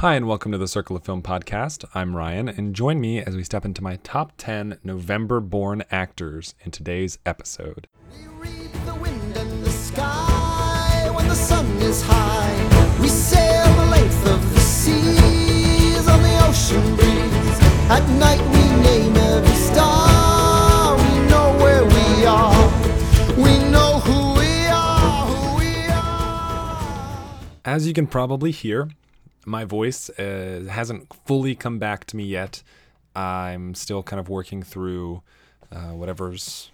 Hi, and welcome to the Circle of Film podcast. I'm Ryan, and join me as we step into my top 10 November born actors in today's episode. We read the wind and the sky when the sun is high. We sail the length of the seas on the ocean breeze. At night we name every star. We know where we are. We know who we are, who we are. As you can probably hear, my voice uh, hasn't fully come back to me yet. I'm still kind of working through uh, whatever's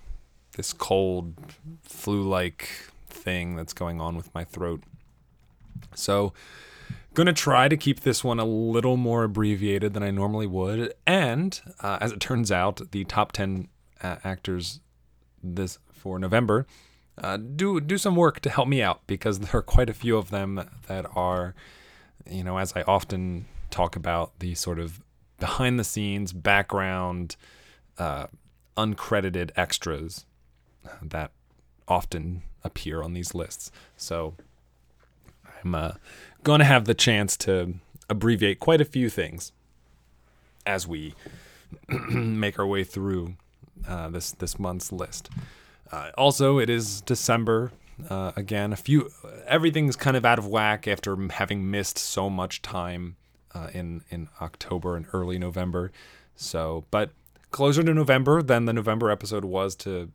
this cold, flu like thing that's going on with my throat. So, gonna try to keep this one a little more abbreviated than I normally would. And uh, as it turns out, the top 10 uh, actors this for November uh, do do some work to help me out because there are quite a few of them that are, you know, as I often talk about the sort of behind the scenes background, uh, uncredited extras that often appear on these lists. So I'm uh, going to have the chance to abbreviate quite a few things as we make our way through uh, this this month's list. Uh, also, it is December. Uh, again, a few everything's kind of out of whack after having missed so much time uh, in in October and early November. So, but closer to November than the November episode was to,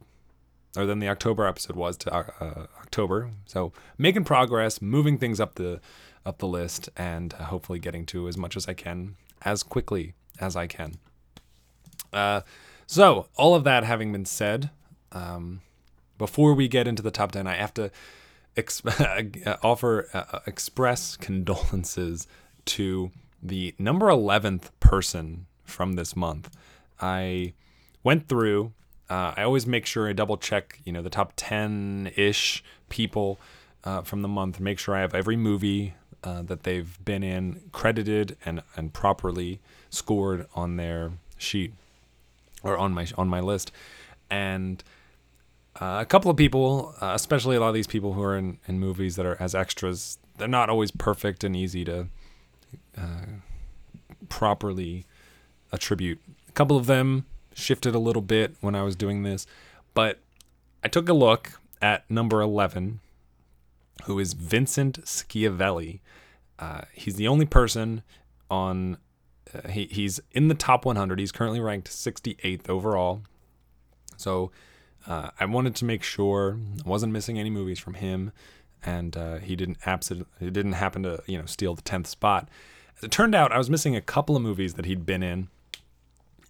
or than the October episode was to uh, October. So, making progress, moving things up the up the list, and uh, hopefully getting to as much as I can as quickly as I can. Uh, so, all of that having been said, um, before we get into the top 10, I have to ex- offer, uh, express condolences to the number 11th person from this month. I went through, uh, I always make sure I double check, you know, the top 10 ish people uh, from the month, make sure I have every movie uh, that they've been in credited and, and properly scored on their sheet or on my on my list, and uh, a couple of people, uh, especially a lot of these people who are in, in movies that are as extras, they're not always perfect and easy to uh, properly attribute. A couple of them shifted a little bit when I was doing this, but I took a look at number 11, who is Vincent Schiavelli. Uh, he's the only person on uh, he, he's in the top 100. He's currently ranked 68th overall. So uh, I wanted to make sure I wasn't missing any movies from him, and uh, he didn't he didn't happen to you know steal the 10th spot. As it turned out, I was missing a couple of movies that he'd been in,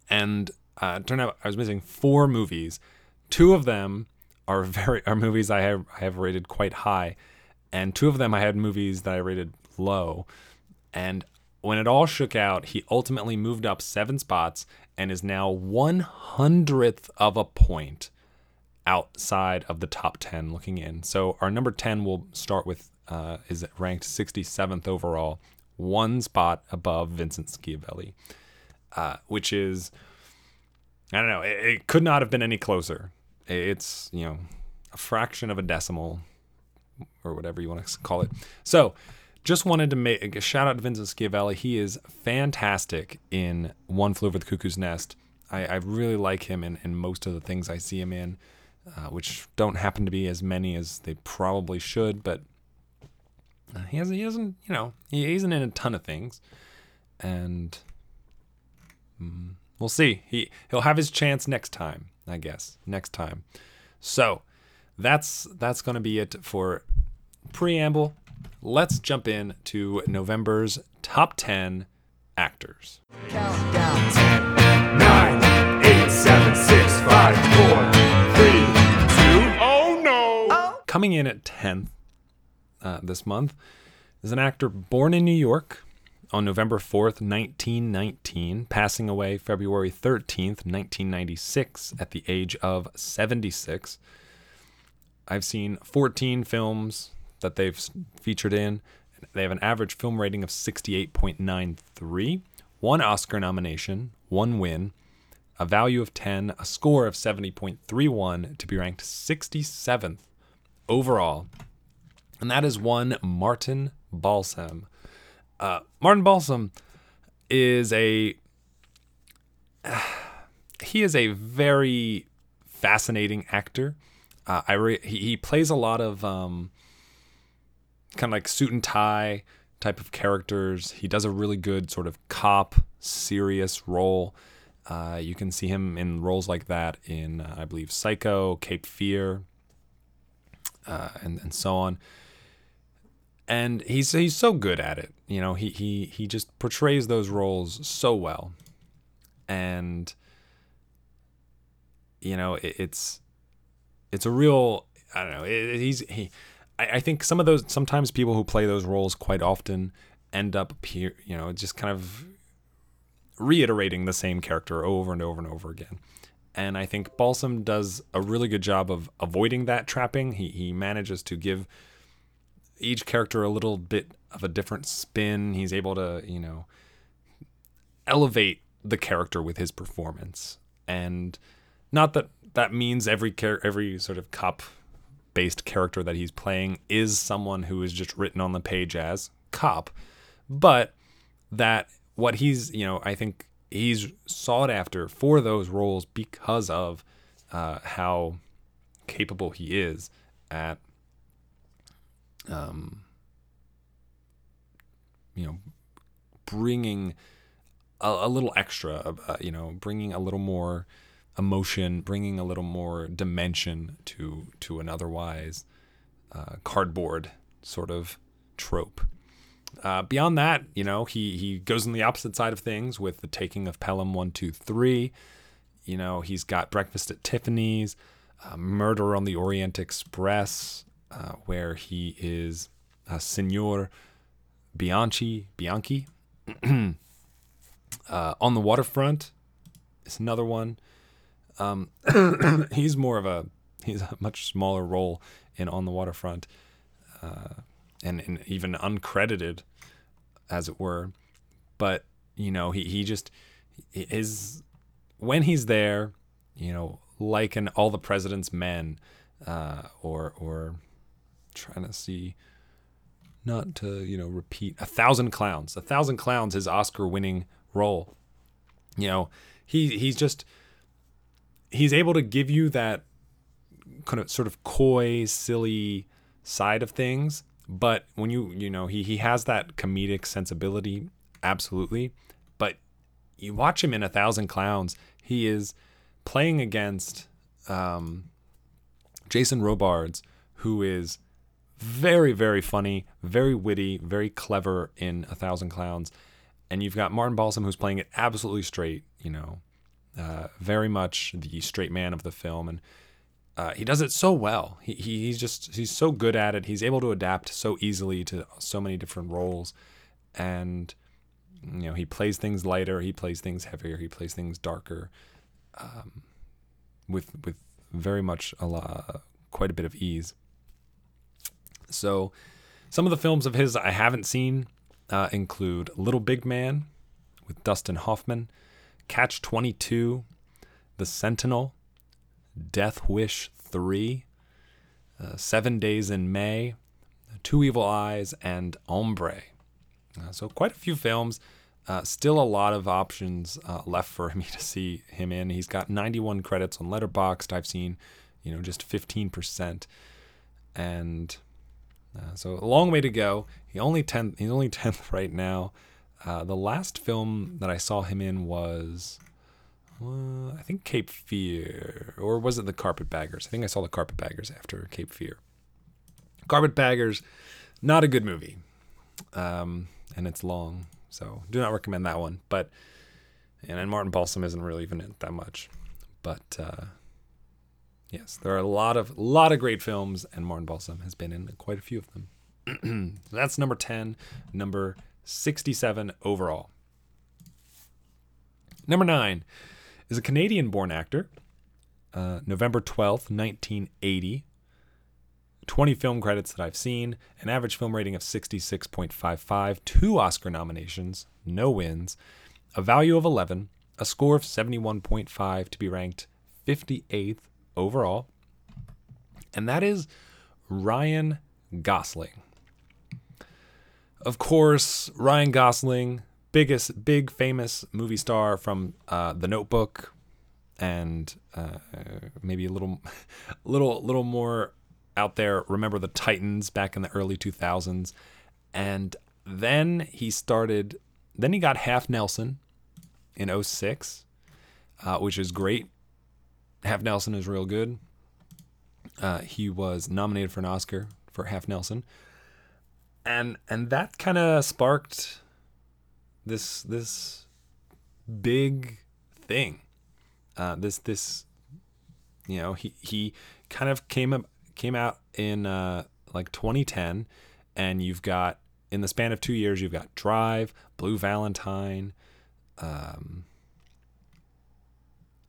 and uh, it turned out I was missing four movies. Two of them are very are movies I have I have rated quite high, and two of them I had movies that I rated low. And when it all shook out, he ultimately moved up seven spots and is now one hundredth of a point outside of the top 10 looking in. So our number 10 will start with uh, is ranked 67th overall, one spot above Vincent Schiavelli, uh, which is I don't know. It, it could not have been any closer. It's you know a fraction of a decimal or whatever you want to call it. So just wanted to make a shout out to Vincent Schiavelli. He is fantastic in One Flew Over the Cuckoo's Nest. I, I really like him in, in most of the things I see him in, uh, which don't happen to be as many as they probably should. But uh, he has he doesn't you know he isn't in a ton of things, and mm, we'll see. He he'll have his chance next time, I guess. Next time. So that's that's gonna be it for preamble. Let's jump in to November's top ten actors. Count down ten, nine, eight, seven, six, five, four. Coming in at 10th uh, this month is an actor born in New York on November 4th, 1919, passing away February 13th, 1996, at the age of 76. I've seen 14 films that they've featured in. They have an average film rating of 68.93, one Oscar nomination, one win, a value of 10, a score of 70.31 to be ranked 67th overall. And that is one Martin Balsam. Uh, Martin Balsam is a he is a very fascinating actor. Uh, I re- he, he plays a lot of um, kind of like suit and tie type of characters. He does a really good sort of cop, serious role. Uh, you can see him in roles like that in, uh, I believe, Psycho, Cape Fear, uh, and and so on. And he's he's so good at it. You know, he he he just portrays those roles so well, and you know, it, it's it's a real I don't know. It, he's he. I, I think some of those sometimes people who play those roles quite often end up appear, you know, just kind of reiterating the same character over and over and over again. And I think Balsam does a really good job of avoiding that trapping. He he manages to give each character a little bit of a different spin. He's able to, you know, elevate the character with his performance. And not that that means every char- every sort of cop based character that he's playing is someone who is just written on the page as cop, but that what he's, you know, I think he's sought after for those roles because of uh, how capable he is at, um, you know, bringing a, a little extra, uh, you know, bringing a little more emotion, bringing a little more dimension to to an otherwise uh, cardboard sort of trope. Uh, beyond that, you know, he he goes on the opposite side of things with the taking of Pelham one two three. You know, he's got Breakfast at Tiffany's, uh, Murder on the Orient Express, uh, where he is Signor Bianchi Bianchi. uh, on the waterfront is another one. Um, he's more of a he's a much smaller role in On the Waterfront, uh, and, and even uncredited, as it were. But you know, he he just his when he's there, you know, like in All the President's Men, uh, or or trying to see. Not to you know repeat a thousand clowns. A thousand clowns, his Oscar-winning role. You know, he he's just he's able to give you that kind of sort of coy, silly side of things. But when you you know he he has that comedic sensibility, absolutely. But you watch him in A Thousand Clowns, he is playing against um, Jason Robards, who is very very funny, very witty, very clever in A Thousand Clowns, and you've got Martin Balsam who's playing it absolutely straight. You know, uh, very much the straight man of the film, and uh, he does it so well. He, he he's just he's so good at it. He's able to adapt so easily to so many different roles, and you know he plays things lighter, he plays things heavier, he plays things darker, um, with with very much a lot, quite a bit of ease. So, some of the films of his I haven't seen uh, include Little Big Man with Dustin Hoffman. Catch 22, The Sentinel, Death Wish 3, uh, Seven Days in May, Two Evil Eyes, and Hombre. Uh, so, quite a few films. Uh, still a lot of options uh, left for me to see him in. He's got 91 credits on Letterboxd. I've seen, you know, just 15%. And uh, so a long way to go. He only 10 he's only 10th right now. Uh, the last film that I saw him in was, uh, I think Cape Fear, or was it The Carpetbaggers? I think I saw The Carpetbaggers after Cape Fear. Carpetbaggers, not a good movie, um, and it's long, so do not recommend that one. But and, and Martin Balsam isn't really even in it that much, but uh, yes, there are a lot of lot of great films, and Martin Balsam has been in quite a few of them. That's number ten. Number 67 overall. Number nine is a Canadian born actor, uh, November 12th, 1980. 20 film credits that I've seen, an average film rating of 66.55, two Oscar nominations, no wins, a value of 11, a score of 71.5 to be ranked 58th overall. And that is Ryan Gosling. of course, Ryan Gosling, biggest, big, famous movie star from uh, The Notebook, and uh, maybe a little, little, little more out there. Remember the Titans back in the early 2000s, and then he started. Then he got Half Nelson in 06, uh, which is great. Half Nelson is real good. Uh, he was nominated for an Oscar for Half Nelson, and and that kind of sparked this this big thing. Uh, this this you know he he kind of came up came out in uh, like 2010, and you've got in the span of two years you've got Drive, Blue Valentine, um,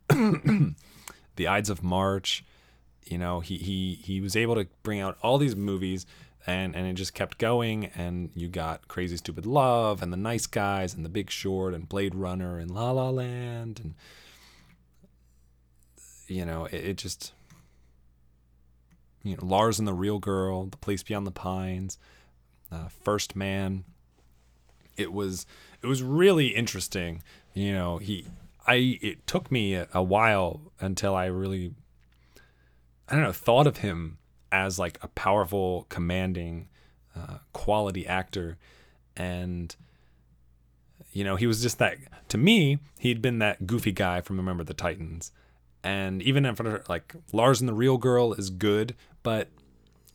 The Ides of March. You know, he he he was able to bring out all these movies and and it just kept going and you got Crazy Stupid Love and The Nice Guys and The Big Short and Blade Runner and La La Land and you know, it, it just you know, Lars and the Real Girl, The Place Beyond the Pines, uh, First Man. It was it was really interesting. You know, he I it took me a, a while until I really I don't know thought of him as like a powerful, commanding, uh, quality actor, and you know he was just that. To me, he'd been that goofy guy from Remember the Titans, and even in front of like Lars and the Real Girl is good, but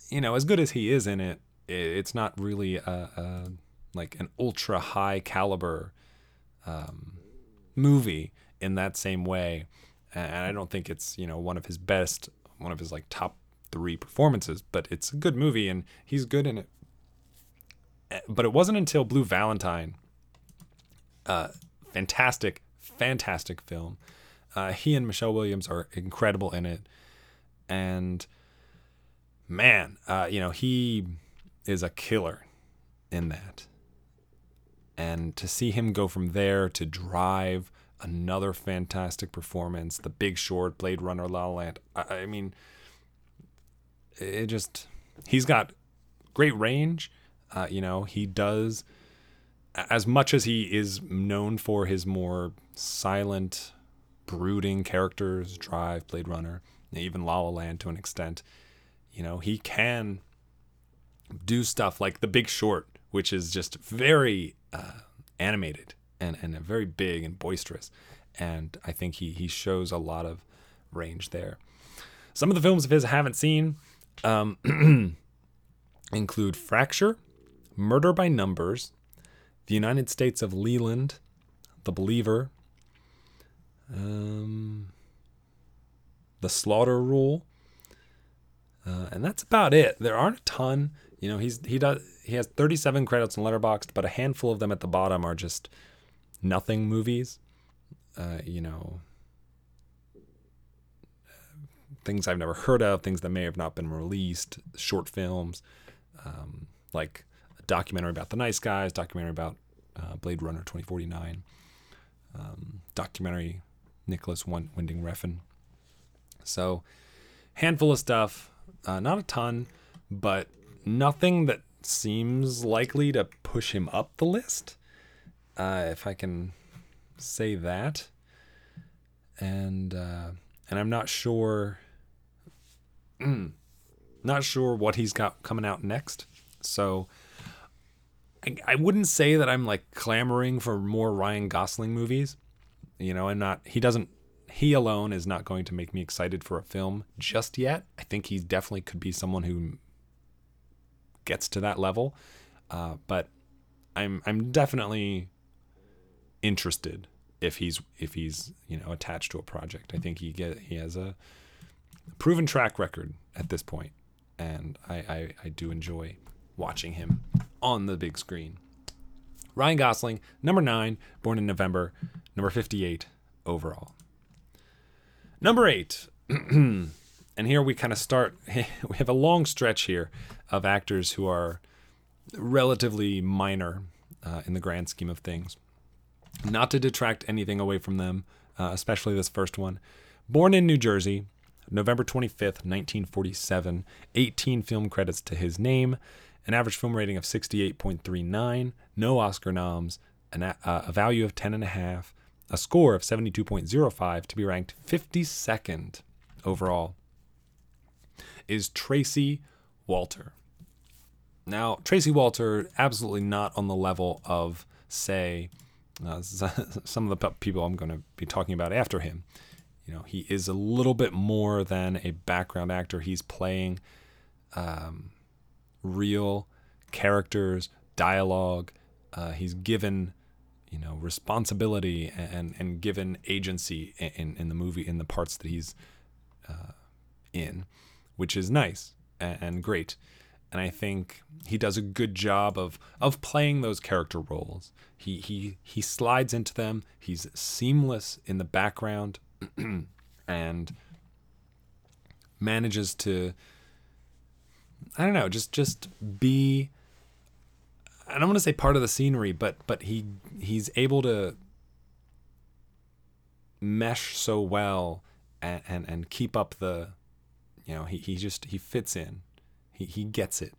you know as good as he is in it, it's not really a, a like an ultra high caliber um, movie in that same way. And I don't think it's, you know, one of his best, one of his like top three performances, but it's a good movie and he's good in it. Eh, But it wasn't until Blue Valentine, uh, fantastic, fantastic film. Uh, he and Michelle Williams are incredible in it. And man, uh, you know, he is a killer in that. And to see him go from there to Drive, another fantastic performance, The Big Short, Blade Runner, La La Land. I, I mean, it just he's got great range. Uh, you know, he does as much as he is known for his more silent, brooding characters, Drive, Blade Runner, even La La Land to an extent. You know, he can do stuff like The Big Short, which is just very uh, animated and, and very big and boisterous. And I think he, he shows a lot of range there. Some of the films of his I haven't seen um, include Fracture, Murder by Numbers, The United States of Leland, The Believer, um, The Slaughter Rule, uh, and that's about it. There aren't a ton. You know, he's he does he has 37 credits in Letterboxd, but a handful of them at the bottom are just nothing movies. Uh, you know, things I've never heard of, things that may have not been released, short films, um, like a documentary about the nice guys, documentary about uh, Blade Runner 2049, um, documentary Nicolas Winding Refn. So, handful of stuff, uh, not a ton, but nothing that seems likely to push him up the list, uh, if I can say that. And uh, and I'm not sure, not sure what he's got coming out next. So I, I wouldn't say that I'm like clamoring for more Ryan Gosling movies. You know, I'm not. He doesn't. He alone is not going to make me excited for a film just yet. I think he definitely could be someone who gets to that level. Uh, but I'm I'm definitely interested if he's if he's you know attached to a project. I think he get he has a proven track record at this point, and I I, I do enjoy watching him on the big screen. Ryan Gosling, number nine, born in November, number fifty-eight overall. Number eight. and here we kind of start we have a long stretch here of actors who are relatively minor uh, in the grand scheme of things not to detract anything away from them uh, especially this first one born in new jersey november 25th 1947 18 film credits to his name. An average film rating of 68.39, no Oscar noms, an, a, uh, a value of 10.5, a score of 72.05 to be ranked 52nd overall, is Tracy Walter. Now, Tracy Walter, absolutely not on the level of, say, uh, some of the people I'm going to be talking about after him. You know, he is a little bit more than a background actor. He's playing um, real characters, dialogue. Uh, he's given, you know, responsibility and and given agency in in the movie in the parts that he's uh, in, which is nice and, and great. And I think he does a good job of of playing those character roles. He he he slides into them. He's seamless in the background, and manages to I don't know, just just be I don't want to say part of the scenery, but but he he's able to mesh so well and and, and keep up the you know, he, he just he fits in. He he gets it.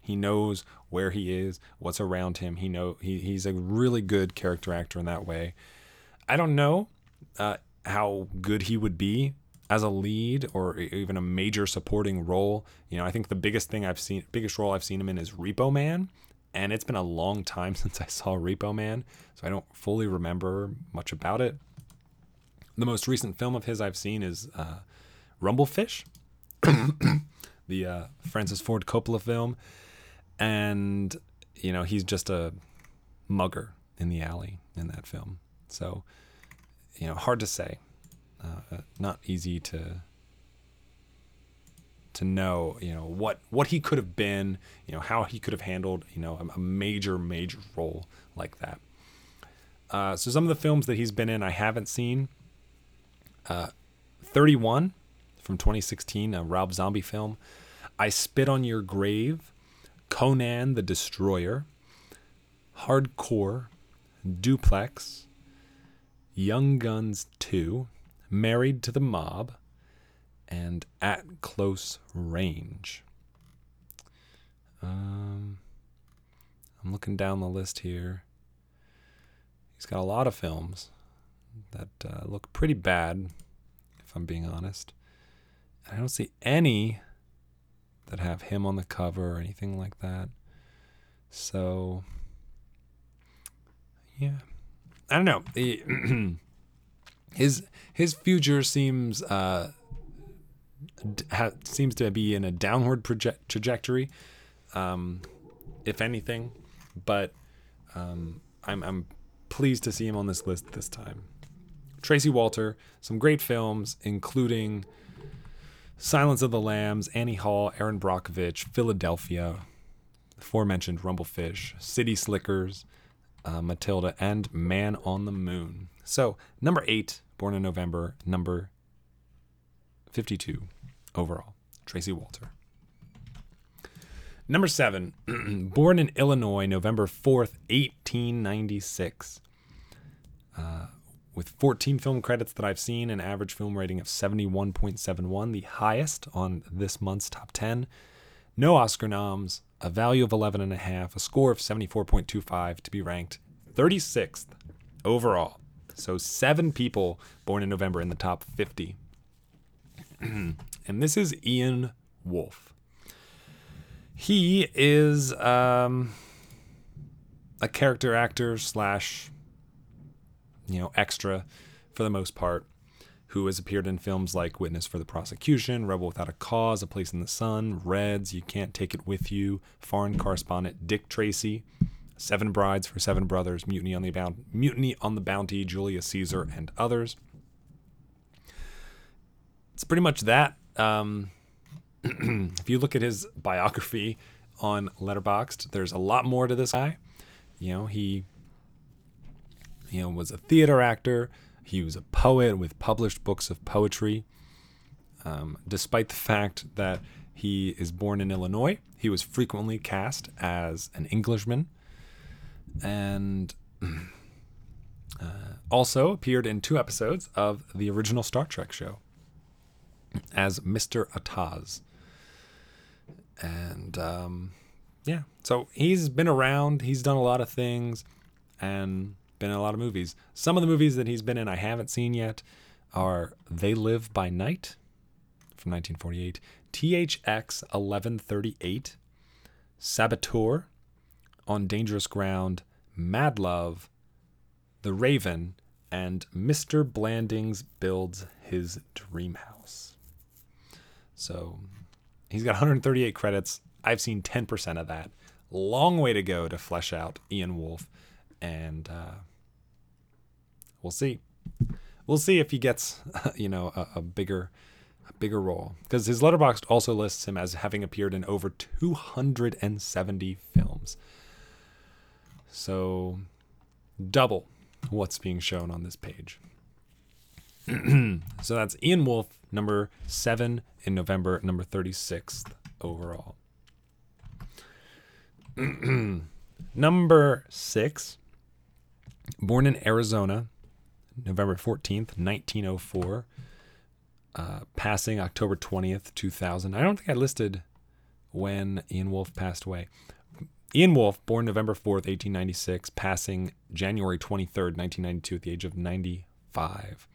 He knows where he is, what's around him. He know he, he's a really good character actor in that way. I don't know uh, how good he would be as a lead or even a major supporting role. You know, I think the biggest thing I've seen, biggest role I've seen him in is Repo Man, and it's been a long time since I saw Repo Man, so I don't fully remember much about it. The most recent film of his I've seen is uh, Rumblefish, the uh, Francis Ford Coppola film, and you know he's just a mugger in the alley in that film. So, you know, hard to say. Uh, not easy to to know you know what what he could have been you know how he could have handled you know a, a major major role like that. Uh, so some of the films that he's been in i haven't seen. Uh, 31 from 2016 a rob zombie film. I spit on your grave conan the destroyer hardcore duplex young guns 2 Married to the Mob, and At Close Range. Um, I'm looking down the list here. He's got a lot of films that uh, look pretty bad, if I'm being honest. I don't see any that have him on the cover or anything like that. So, yeah. I don't know. his his future seems uh, ha- seems to be in a downward proje- trajectory, um, if anything. But um, I'm I'm pleased to see him on this list this time. Tracy Walter, some great films, including Silence of the Lambs, Annie Hall, Erin Brockovich, Philadelphia, aforementioned Rumblefish, City Slickers, uh, Matilda, and Man on the Moon. So, number eight, born in November, number 52 overall, Tracy Walter. Number seven, born in Illinois, November 4th, 1896. Uh, with 14 film credits that I've seen, an average film rating of 71.71, the highest on this month's top 10. No Oscar noms, a value of 11.5, a score of 74.25 to be ranked 36th overall. So seven people born in November in the top 50. and this is Ian Wolfe. He is um, a character actor slash, you know, extra for the most part, who has appeared in films like Witness for the Prosecution, Rebel Without a Cause, A Place in the Sun, Reds, You Can't Take It With You, Foreign Correspondent Dick Tracy, Seven Brides for Seven Brothers, Mutiny on the Bounty, Mutiny on the Bounty, Julius Caesar, and others. It's pretty much that. Um, if you look at his biography on Letterboxd, there's a lot more to this guy. You know, he you know was a theater actor. He was a poet with published books of poetry. Um, despite the fact that he is born in Illinois, he was frequently cast as an Englishman and uh, also appeared in two episodes of the original Star Trek show as Mr. Atoz. And um, yeah, so he's been around. He's done a lot of things, and been in a lot of movies. Some of the movies that he's been in I haven't seen yet are They Live by Night from 1948, THX 1138, Saboteur, On Dangerous Ground, Mad Love, The Raven, and Mr. Blandings Builds His Dream House. So he's got 138 credits. I've seen 10% of that. Long way to go to flesh out Ian Wolfe, and uh, we'll see. We'll see if he gets, you know, a, a bigger, a bigger role because his Letterboxd also lists him as having appeared in over 270 films. So, double what's being shown on this page. so that's Ian Wolfe, number seven in November, number 36th overall. number six, born in Arizona, November 14th, 1904, uh, passing October 20th, 2000. I don't think I listed when Ian Wolfe passed away. Ian Wolfe, born November 4th, 1896, passing January 23rd, 1992, at the age of 95.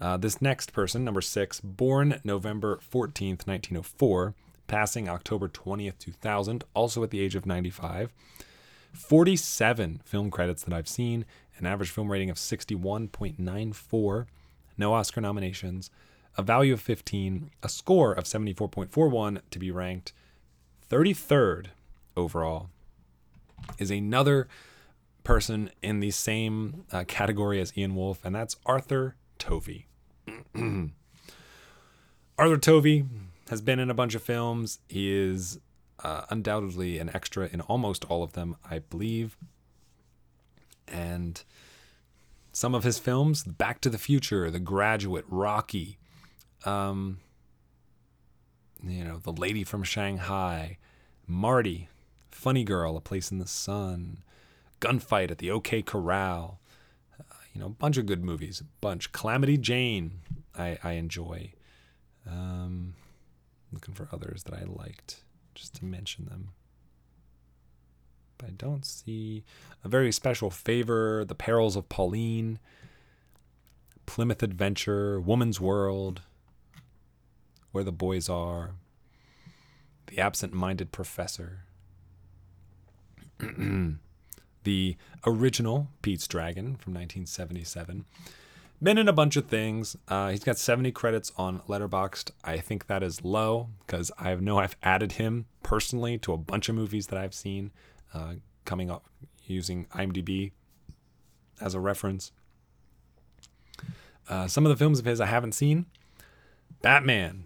Uh, this next person, number six, born November 14th, 1904, passing October 20th, 2000, also at the age of 95. 47 film credits that I've seen, an average film rating of 61.94, no Oscar nominations, a value of 15, a score of 74.41 to be ranked 33rd overall, is another person in the same uh, category as Ian Wolfe, and that's Arthur Tovey. Arthur Tovey has been in a bunch of films. He is uh, undoubtedly an extra in almost all of them, I believe. And some of his films, Back to the Future, The Graduate, Rocky, um, you know, The Lady from Shanghai, Marty, Funny Girl, A Place in the Sun, Gunfight at the OK Corral, uh, you know, a bunch of good movies, a bunch. Calamity Jane, I, I enjoy. Um, looking for others that I liked, just to mention them. But I don't see a very special favor, The Perils of Pauline, Plymouth Adventure, Woman's World, Where the Boys Are, The Absent Minded Professor, the original Pete's Dragon from 1977. Been in a bunch of things. Uh, he's got 70 credits on Letterboxd. I think that is low because I know I've added him personally to a bunch of movies that I've seen uh, coming up using IMDb as a reference. Uh, some of the films of his I haven't seen Batman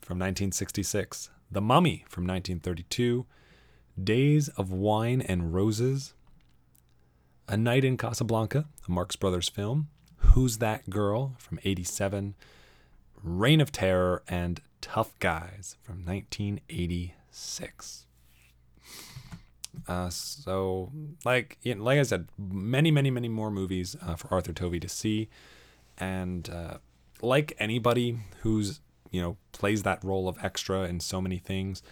from 1966, The Mummy from 1932, Days of Wine and Roses, A Night in Casablanca, a Marx Brothers film, Who's That Girl from 87, Reign of Terror, and Tough Guys from 1986. Uh, so, like, you know, like I said, many, many, many more movies uh, for Arthur Tovey to see, and uh, like anybody who's you know plays that role of extra in so many things,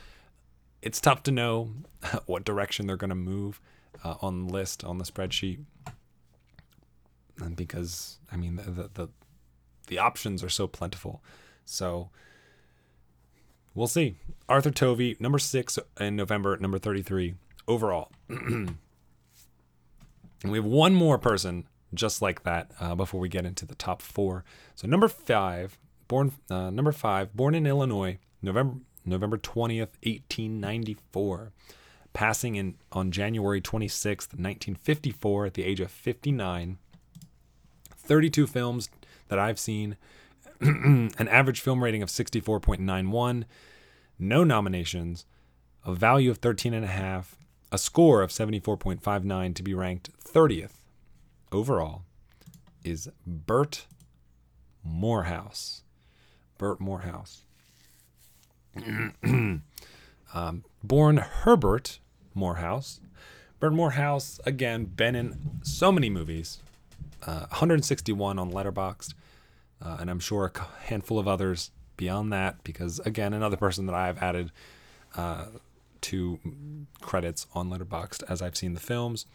it's tough to know what direction they're going to move uh, on the list on the spreadsheet, and because I mean the, the the the options are so plentiful, so we'll see. Arthur Tovey, number six in November, number 33 overall. and we have one more person just like that uh, before we get into the top four. So number five, born uh, number five, born in Illinois, November November 20th, 1894, passing in on January 26th, 1954 at the age of 59. 32 films that I've seen, an average film rating of 64.91, no nominations, a value of 13.5, a score of 74.59 to be ranked 30th overall is Bert Moorhouse. Bert Moorhouse. um, born Herbert Moorhouse. Bert Moorhouse, again, been in so many movies. Uh, 161 on Letterboxd, uh, and I'm sure a handful of others beyond that, because again, another person that I've added uh, two credits on Letterboxd as I've seen the films.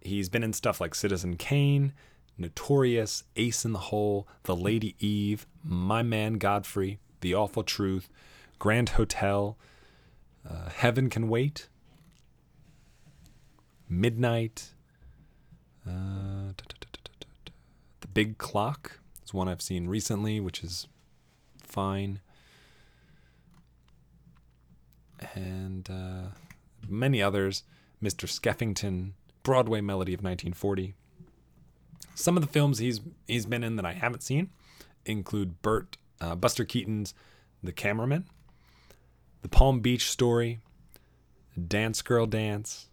He's been in stuff like Citizen Kane, Notorious, Ace in the Hole, The Lady Eve, My Man Godfrey, The Awful Truth, Grand Hotel, uh, Heaven Can Wait, Midnight, uh. The Big Clock is one I've seen recently, which is fine. And uh, many others. Mr. Skeffington, Broadway Melody of 1940. Some of the films he's he's been in that I haven't seen include Bert, uh, Buster Keaton's The Cameraman, The Palm Beach Story, Dance Girl Dance,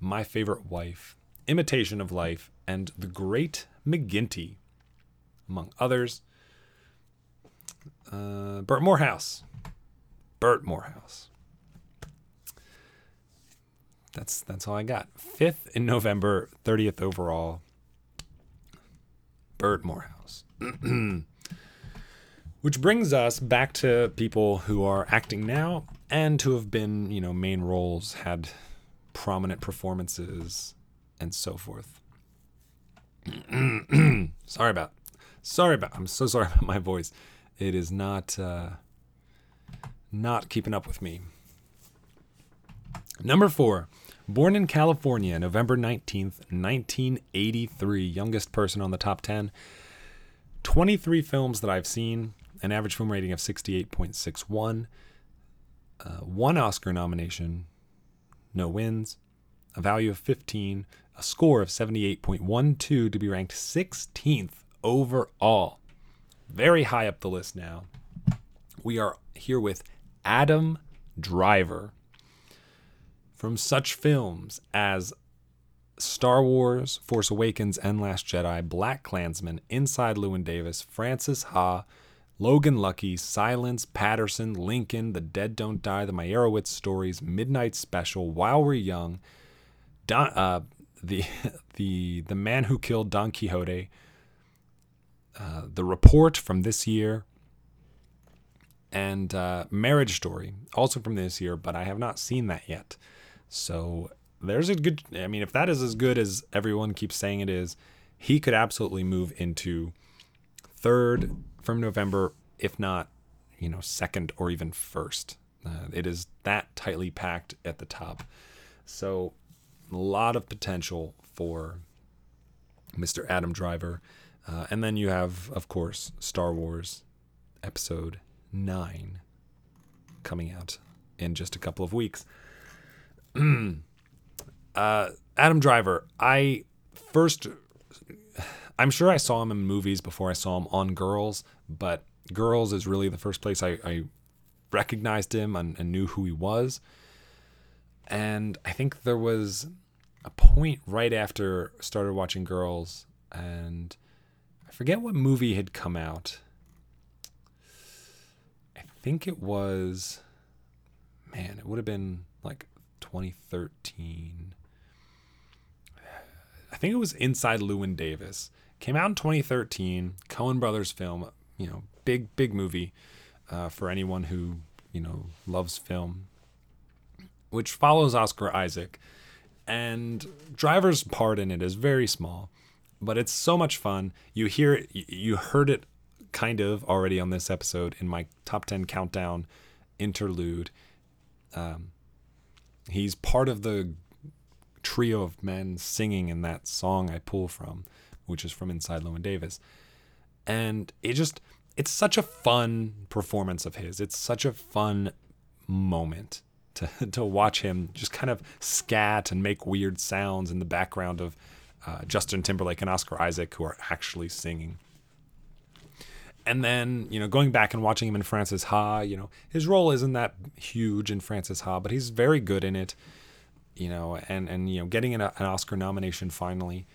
My Favorite Wife, Imitation of Life, and The Great McGinty, among others. Uh, Bert Moorhouse. Bert Moorhouse. That's that's all I got. Fifth in November, thirtieth overall. Bert Moorhouse. Which brings us back to people who are acting now and who have been, you know, main roles, had prominent performances, and so forth. sorry about, sorry about. I'm so sorry about my voice. It is not, uh, not keeping up with me. Number four, born in California, November 19th, 1983, youngest person on the top 10. 23 films that I've seen, an average film rating of 68.61, uh, one Oscar nomination, no wins, a value of 15, a score of 78.12 to be ranked 16th overall. Very high up the list now. We are here with Adam Driver from such films as Star Wars, Force Awakens, and Last Jedi, BlacKkKlansman, Inside Llewyn Davis, Frances Ha, Logan Lucky, Silence, Paterson, Lincoln, The Dead Don't Die, The Meyerowitz Stories, Midnight Special, While We're Young, Don, uh, the the the Man Who Killed Don Quixote, uh, The Report from this year, and uh, Marriage Story, also from this year, but I have not seen that yet. So there's a good. I mean, if that is as good as everyone keeps saying it is, he could absolutely move into third from November, if not, you know, second or even first. Uh, it is that tightly packed at the top. So a lot of potential for Mr. Adam Driver. Uh, and then you have, of course, Star Wars Episode 9 coming out in just a couple of weeks. uh, Adam Driver, I first, I'm sure I saw him in movies before I saw him on Girls, but Girls is really the first place I, I recognized him and, and knew who he was. And I think there was a point right after started watching Girls, and I forget what movie had come out. I think it was, man, it would have been like 2013. I think it was Inside Llewyn Davis. Came out in 2013. Coen Brothers film. You know, big big movie uh, for anyone who you know loves film. Which follows Oscar Isaac, and Driver's part in it is very small, but it's so much fun. You hear it, you heard it kind of already on this episode in my top 10 countdown interlude. Um, he's part of the trio of men singing in that song I pull from, which is from Inside Llewyn Davis. And it just, it's such a fun performance of his. It's such a fun moment to, to watch him just kind of scat and make weird sounds in the background of uh, Justin Timberlake and Oscar Isaac, who are actually singing. And then, you know, going back and watching him in Frances Ha, you know, his role isn't that huge in Frances Ha, but he's very good in it you know, and and you know, getting an, an Oscar nomination finally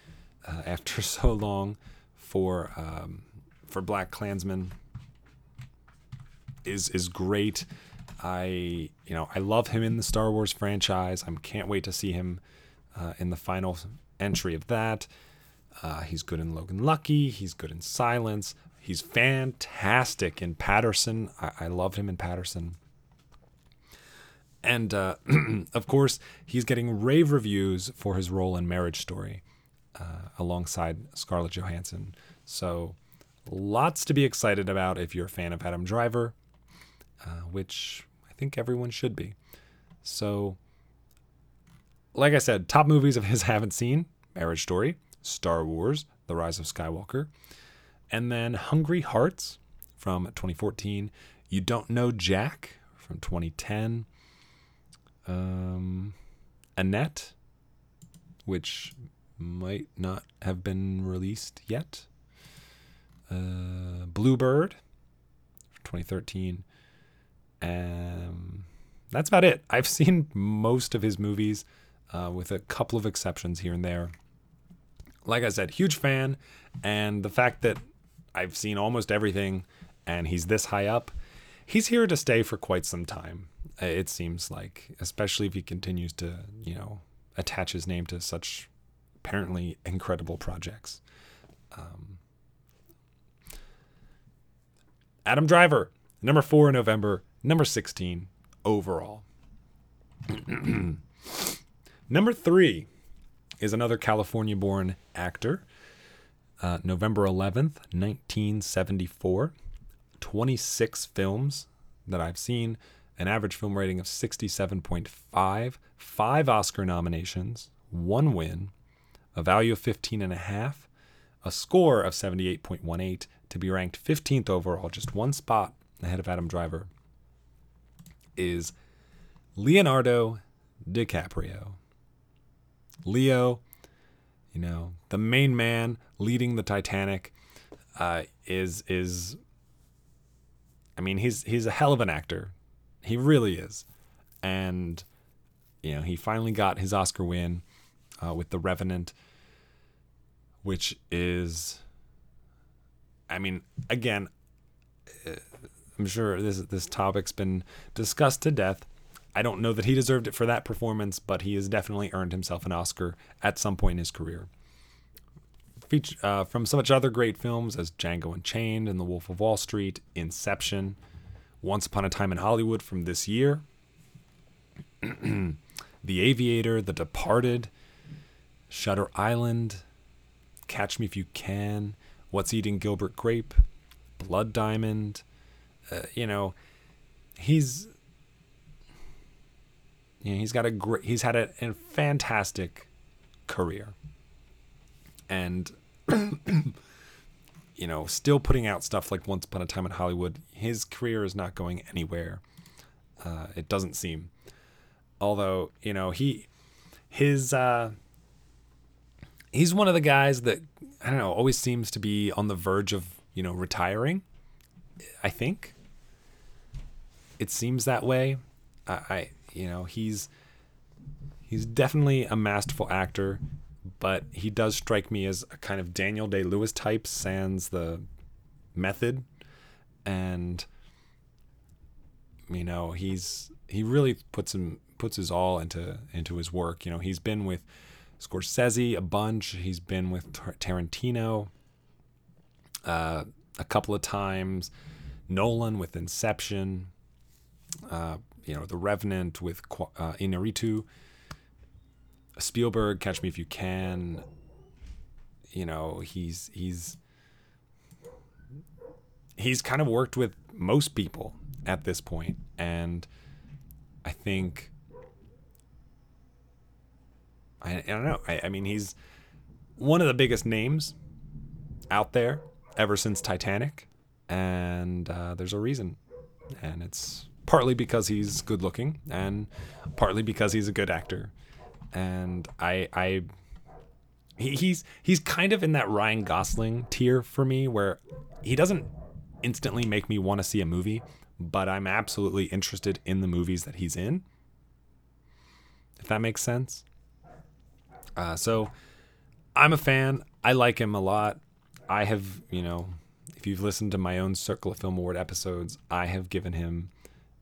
uh, after so long for um, for BlacKkKlansman is is great. I you know I love him in the Star Wars franchise. I can't wait to see him uh, in the final entry of that. Uh, he's good in Logan Lucky. He's good in Silence. He's fantastic in Paterson. I, I loved him in Paterson. And uh, of course, he's getting rave reviews for his role in Marriage Story uh, alongside Scarlett Johansson. So, lots to be excited about if you're a fan of Adam Driver, uh, which think everyone should be. So, like I said, top movies of his haven't seen Marriage Story, Star Wars, The Rise of Skywalker, and then Hungry Hearts from 2014, You Don't Know Jack from 2010, um, Annette, which might not have been released yet, uh, Bluebird, 2013. Um, that's about it. I've seen most of his movies, uh, with a couple of exceptions here and there. Like I said, huge fan, and the fact that I've seen almost everything, and he's this high up, he's here to stay for quite some time. It seems like, especially if he continues to, you know, attach his name to such apparently incredible projects. Um, Adam Driver, number four in November, number 16 overall. number three is another California born actor. Uh, November 11th, 1974. 26 films that I've seen, an average film rating of 67.5, five. Oscar nominations, one win, a value of 15 and a half, a score of 78.18 to be ranked 15th overall, just one spot ahead of Adam Driver, is Leonardo DiCaprio. Leo, you know, the main man leading the Titanic, uh, is is. I mean, he's he's a hell of an actor. He really is, and you know, he finally got his Oscar win uh, with The Revenant, which is. I mean, again, I'm sure this this topic's been discussed to death. I don't know that he deserved it for that performance, but he has definitely earned himself an Oscar at some point in his career. Feature, uh, from so much other great films as Django Unchained and The Wolf of Wall Street, Inception, Once Upon a Time in Hollywood from this year, The Aviator, The Departed, Shutter Island, Catch Me If You Can, What's Eating Gilbert Grape, Blood Diamond. Uh, you know, he's you know, he's got a great he's had a, a fantastic career. And you know still putting out stuff like once upon a time in hollywood his career is not going anywhere. Uh, it doesn't seem. Although you know he his uh he's one of the guys that i don't know always seems to be on the verge of you know retiring i think it seems that way. I, I you know he's he's definitely a masterful actor but he does strike me as a kind of daniel day lewis type sans the method. And you know he's he really puts him puts his all into into his work. You know he's been with scorsese a bunch. He's been with Tar- tarantino uh, a couple of times. Nolan with inception uh, you know, The Revenant with uh, Inarritu, Spielberg, Catch Me If You Can. You know, he's he's he's kind of worked with most people at this point, and I think I, I don't know. I, I mean, he's one of the biggest names out there ever since Titanic, and uh, there's a reason, and it's partly because he's good looking and partly because he's a good actor. And I I he, he's he's kind of in that Ryan Gosling tier for me where he doesn't instantly make me want to see a movie, but I'm absolutely interested in the movies that he's in. If that makes sense. Uh, so I'm a fan. I like him a lot. I have, you know, if you've listened to my own Circle of Film Award episodes, I have given him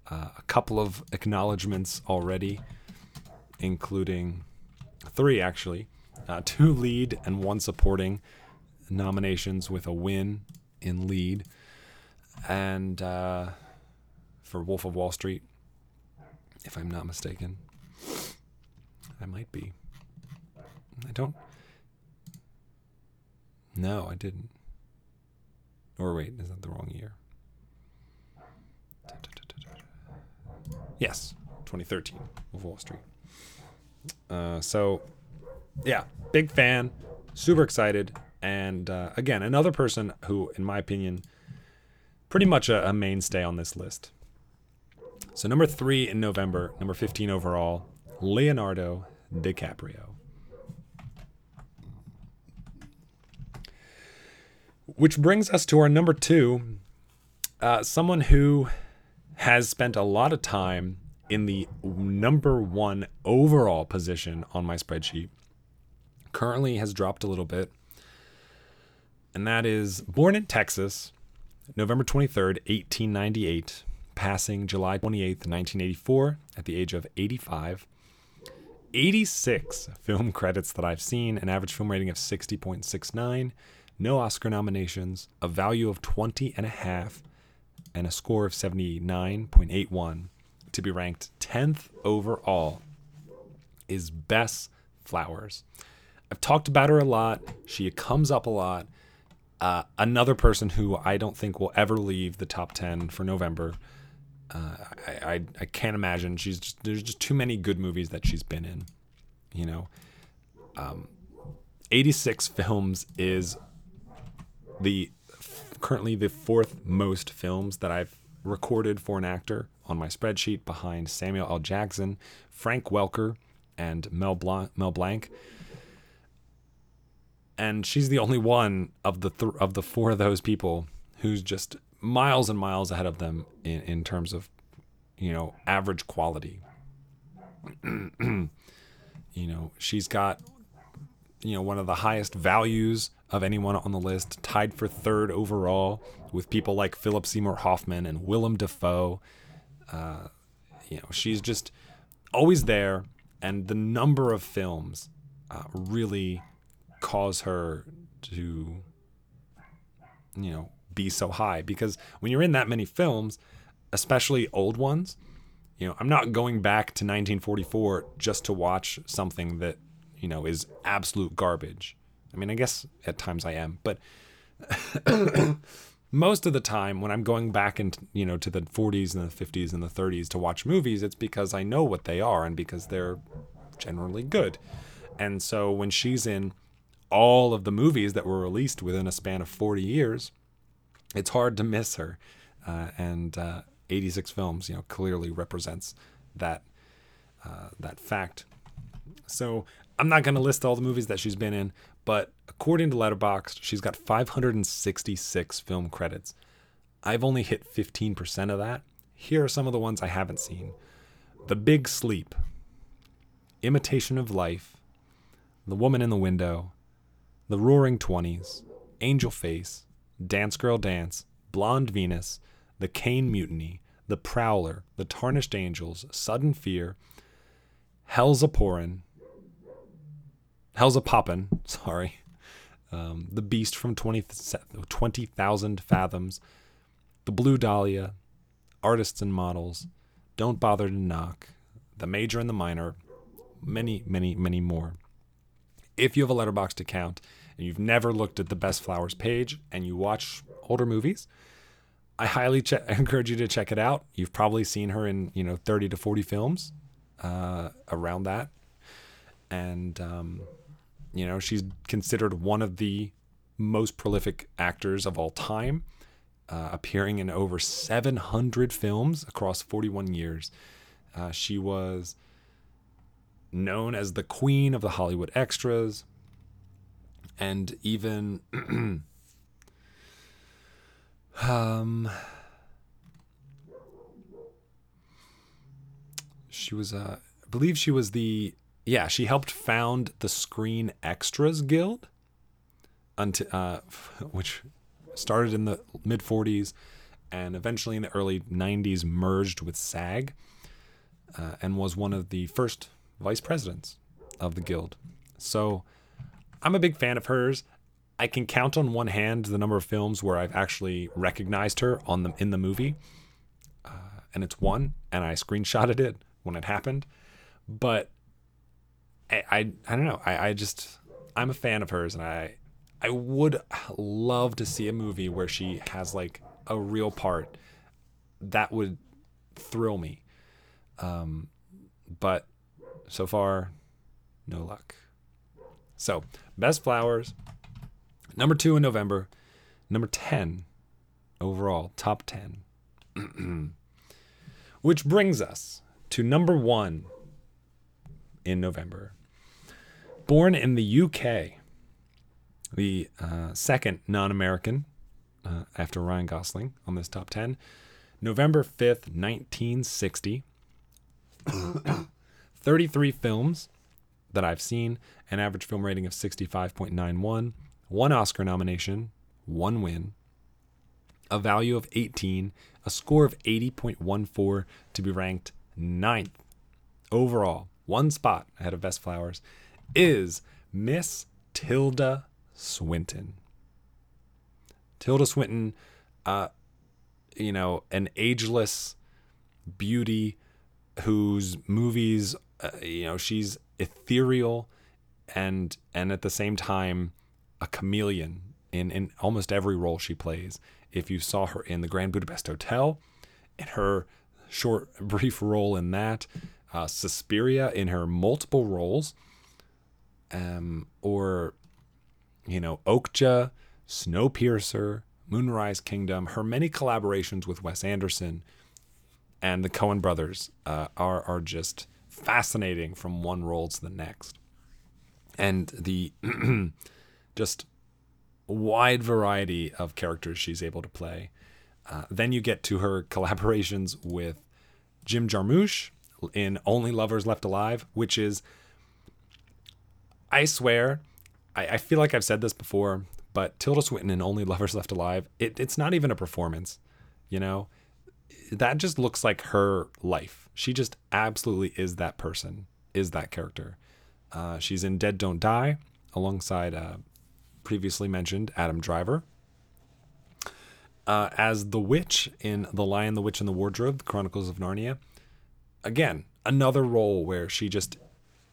uh, a couple of acknowledgments already, including three actually, uh, two lead and one supporting nominations with a win in lead, and uh, for Wolf of Wall Street. if I'm not mistaken. I might be. I don't. No, I didn't. Or wait, is that the wrong year? Yes, 2013 of Wall Street. Uh, so, yeah, big fan, super excited, and uh, again, another person who, in my opinion, pretty much a, a mainstay on this list. So, number three in November, number 15 overall, Leonardo DiCaprio. Which brings us to our number two, uh, someone who has spent a lot of time in the number one overall position on my spreadsheet. Currently has dropped a little bit. And that is born in Texas, November 23rd, 1898, passing July 28th, 1984, at the age of 85. 86 film credits that I've seen, an average film rating of 60.69, no Oscar nominations, a value of 20 and a half, and a score of 79.81 to be ranked 10th overall is Bess Flowers. I've talked about her a lot. She comes up a lot. Uh, another person who I don't think will ever leave the top 10 for November. Uh, I, I, I can't imagine. She's just, there's just too many good movies that she's been in. You know, um, 86 films is the currently the fourth most films that I've recorded for an actor on my spreadsheet behind Samuel L. Jackson, Frank Welker, and Mel Blanc. Mel Blanc. And she's the only one of the th- of the four of those people who's just miles and miles ahead of them in, in terms of, you know, average quality. you know, she's got, you know, one of the highest values of anyone on the list, tied for third overall with people like Philip Seymour Hoffman and Willem Dafoe. Uh, you know, she's just always there, and the number of films uh, really cause her to, you know, be so high because when you're in that many films, especially old ones, you know, I'm not going back to 1944 just to watch something that, you know, is absolute garbage. I mean, I guess at times I am, but most of the time when I'm going back into, you know, to the 40s and the 50s and the 30s to watch movies, it's because I know what they are and because they're generally good. And so when she's in all of the movies that were released within a span of 40 years, it's hard to miss her. Uh, and uh, 86 films, you know, clearly represents that uh, that fact. So I'm not going to list all the movies that she's been in, but according to Letterboxd, she's got 566 film credits. I've only hit 15% of that. Here are some of the ones I haven't seen The Big Sleep, Imitation of Life, The Woman in the Window, The Roaring Twenties, Angel Face, Dance Girl Dance, Blonde Venus, The Caine Mutiny, The Prowler, The Tarnished Angels, Sudden Fear, Hell's a Pourin', Hell's a Poppin', sorry, um, The Beast from 20,000 20, Fathoms, The Blue Dahlia, Artists and Models, Don't Bother to Knock, The Major and the Minor, many, many, many more. If you have a Letterboxd account and you've never looked at the Bess Flowers page and you watch older movies, I highly che- encourage you to check it out. You've probably seen her in you know 30 to 40 films uh, around that, and um, you know she's considered one of the most prolific actors of all time, uh, appearing in over 700 films across 41 years. Uh, she was known as the queen of the Hollywood extras, and even um, she was uh, I believe she was the yeah she helped found the Screen Extras Guild, until uh, which started in the mid 40s and eventually in the early 90s merged with SAG uh, and was one of the first vice presidents of the guild. So I'm a big fan of hers. I can count on one hand the number of films where I've actually recognized her on the in the movie, uh, and it's one, and I screenshotted it when it happened, but I I, I don't know. I, I just I'm a fan of hers, and I I would love to see a movie where she has like a real part. That would thrill me. Um, but so far, no luck. So, Bess Flowers, number two in November, number 10 overall, top 10. Which brings us to number one in November. Born in the UK, the uh, second non American uh, after Ryan Gosling on this top 10, November 5th, 1960. 33 films that I've seen, an average film rating of 65.91, one Oscar nomination, one win, a value of 18, a score of 80.14 to be ranked ninth overall, one spot ahead of Bess Flowers, is Miss Tilda Swinton. Tilda Swinton, uh, you know, an ageless beauty whose movies, uh, you know, she's ethereal and and at the same time a chameleon in in almost every role she plays. If you saw her in the Grand Budapest Hotel, in her short brief role in that, uh, Suspiria in her multiple roles, um, or you know Okja, Snowpiercer, Moonrise Kingdom, her many collaborations with Wes Anderson and the Coen brothers uh, are are just fascinating from one role to the next, and the just wide variety of characters she's able to play. Uh, then you get to her collaborations with Jim Jarmusch in Only Lovers Left Alive, which is, I swear, I, I feel like I've said this before, but Tilda Swinton in Only Lovers Left Alive, it, it's not even a performance, you know? That just looks like her life. She just absolutely is that person, is that character. Uh, she's in Dead Don't Die alongside uh, previously mentioned Adam Driver. Uh, as the witch in The Lion, the Witch, and the Wardrobe, The Chronicles of Narnia. Again, another role where she just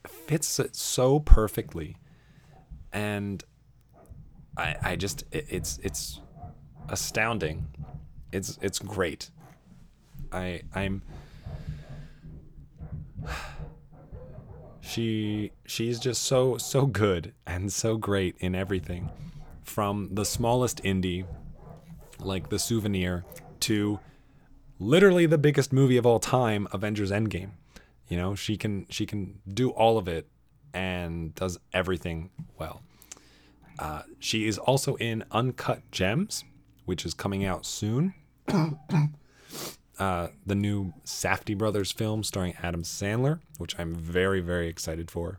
fits it so perfectly. And I, I just, it, it's, it's astounding. It's, it's great. I, I'm, she she's just so so good and so great in everything from the smallest indie like the souvenir to literally the biggest movie of all time avengers endgame you know she can she can do all of it and does everything well uh, she is also in uncut gems which is coming out soon uh, the new Safdie Brothers film starring Adam Sandler, which I'm very, very excited for.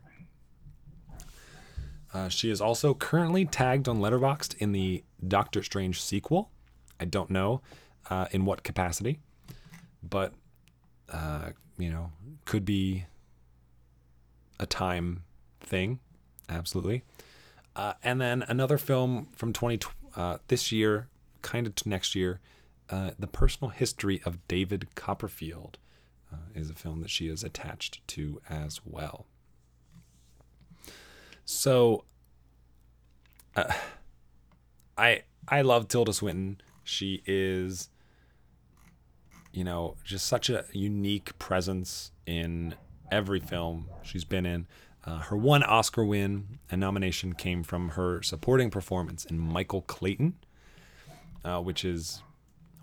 Uh, she is also currently tagged on Letterboxd in the Doctor Strange sequel. I don't know uh, in what capacity, but uh, you know, could be a time thing, absolutely. Uh, and then another film from 20 uh, this year, kind of next year, uh, The Personal History of David Copperfield uh, is a film that she is attached to as well. So, uh, I I love Tilda Swinton. She is, you know, just such a unique presence in every film she's been in. Uh, her one Oscar win and nomination came from her supporting performance in Michael Clayton, uh, which is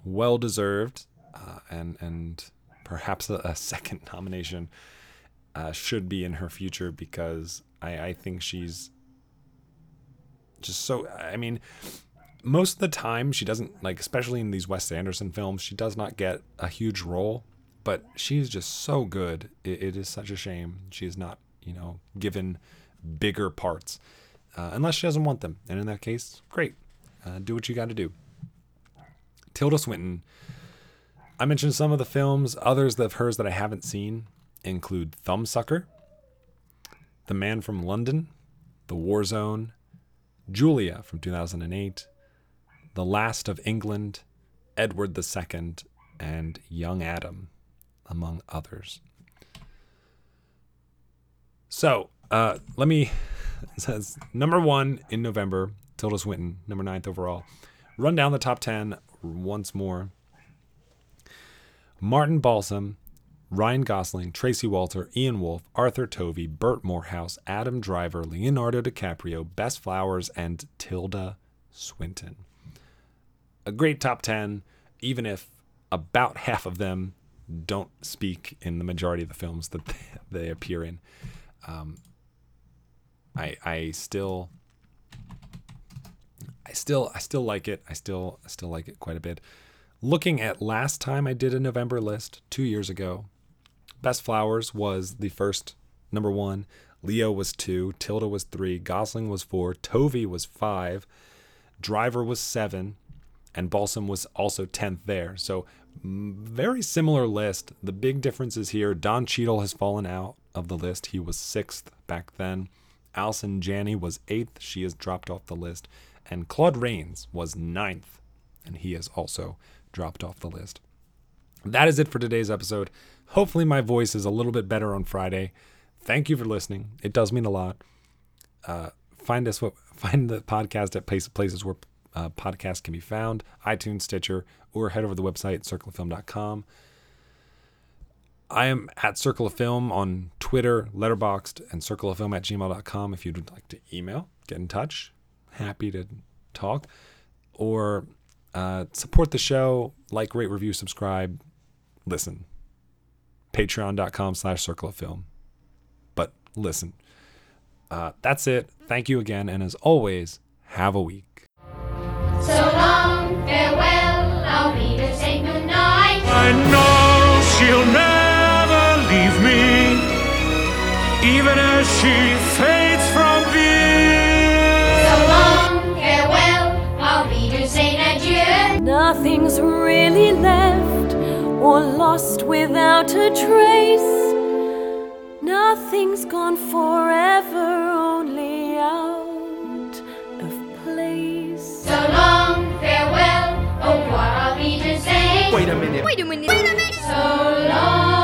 well deserved, uh, and and perhaps a, a second nomination uh, should be in her future because I, I think she's just so. I mean, most of the time she doesn't like, especially in these Wes Anderson films, she does not get a huge role, but she's just so good. it, it is such a shame she is not, you know, given bigger parts. Uh, unless she doesn't want them. And in that case, great. Uh, do what you got to do. Tilda Swinton. I mentioned some of the films. Others of hers that I haven't seen include Thumbsucker, The Man from London, The War Zone, Julia from 2008, The Last of England, Edward II, and Young Adam, among others. So uh, let me. Says number one in November, Tilda Swinton, number ninth overall. Run down the top 10 once more. Martin Balsam, Ryan Gosling, Tracy Walter, Ian Wolfe, Arthur Tovey, Bert Moorhouse, Adam Driver, Leonardo DiCaprio, Bess Flowers, and Tilda Swinton. A great top 10, even if about half of them don't speak in the majority of the films that they, appear in. Um, I I still I still I still like it. I still I still like it quite a bit. Looking at last time I did a November list 2 years ago, Bess Flowers was the first number 1, Leo was 2, Tilda was 3, Gosling was 4, Tovey was 5, Driver was 7, and Balsam was also 10th there. So very similar list. The big difference is here Don Cheadle has fallen out of the list. He was 6th back then. Allison Janney was 8th. She has dropped off the list. And Claude Rains was 9th, and he has also dropped off the list. That is it for today's episode. Hopefully, my voice is a little bit better on Friday. Thank you for listening. It does mean a lot. Uh, find us, what find the podcast at places, places where uh, podcasts can be found iTunes, Stitcher, or head over to the website, circleoffilm.com. I am at Circle of Film on Twitter, Letterboxd, and circleoffilm at gmail.com if you'd like to email, get in touch. Happy to talk. Or uh, support the show, like, rate, review, subscribe, listen. Patreon.com slash Circle of Film. But listen. Uh, that's it. Thank you again. And as always, have a week. So long, farewell, I'll be to say goodnight. I know she'll never leave me, even as she fades from view. So long, farewell, I'll be to say adieu. Nothing's really left or lost without a trace. Nothing's gone forever, only out farewell, a minute. I'll be to say. Wait a minute. So long.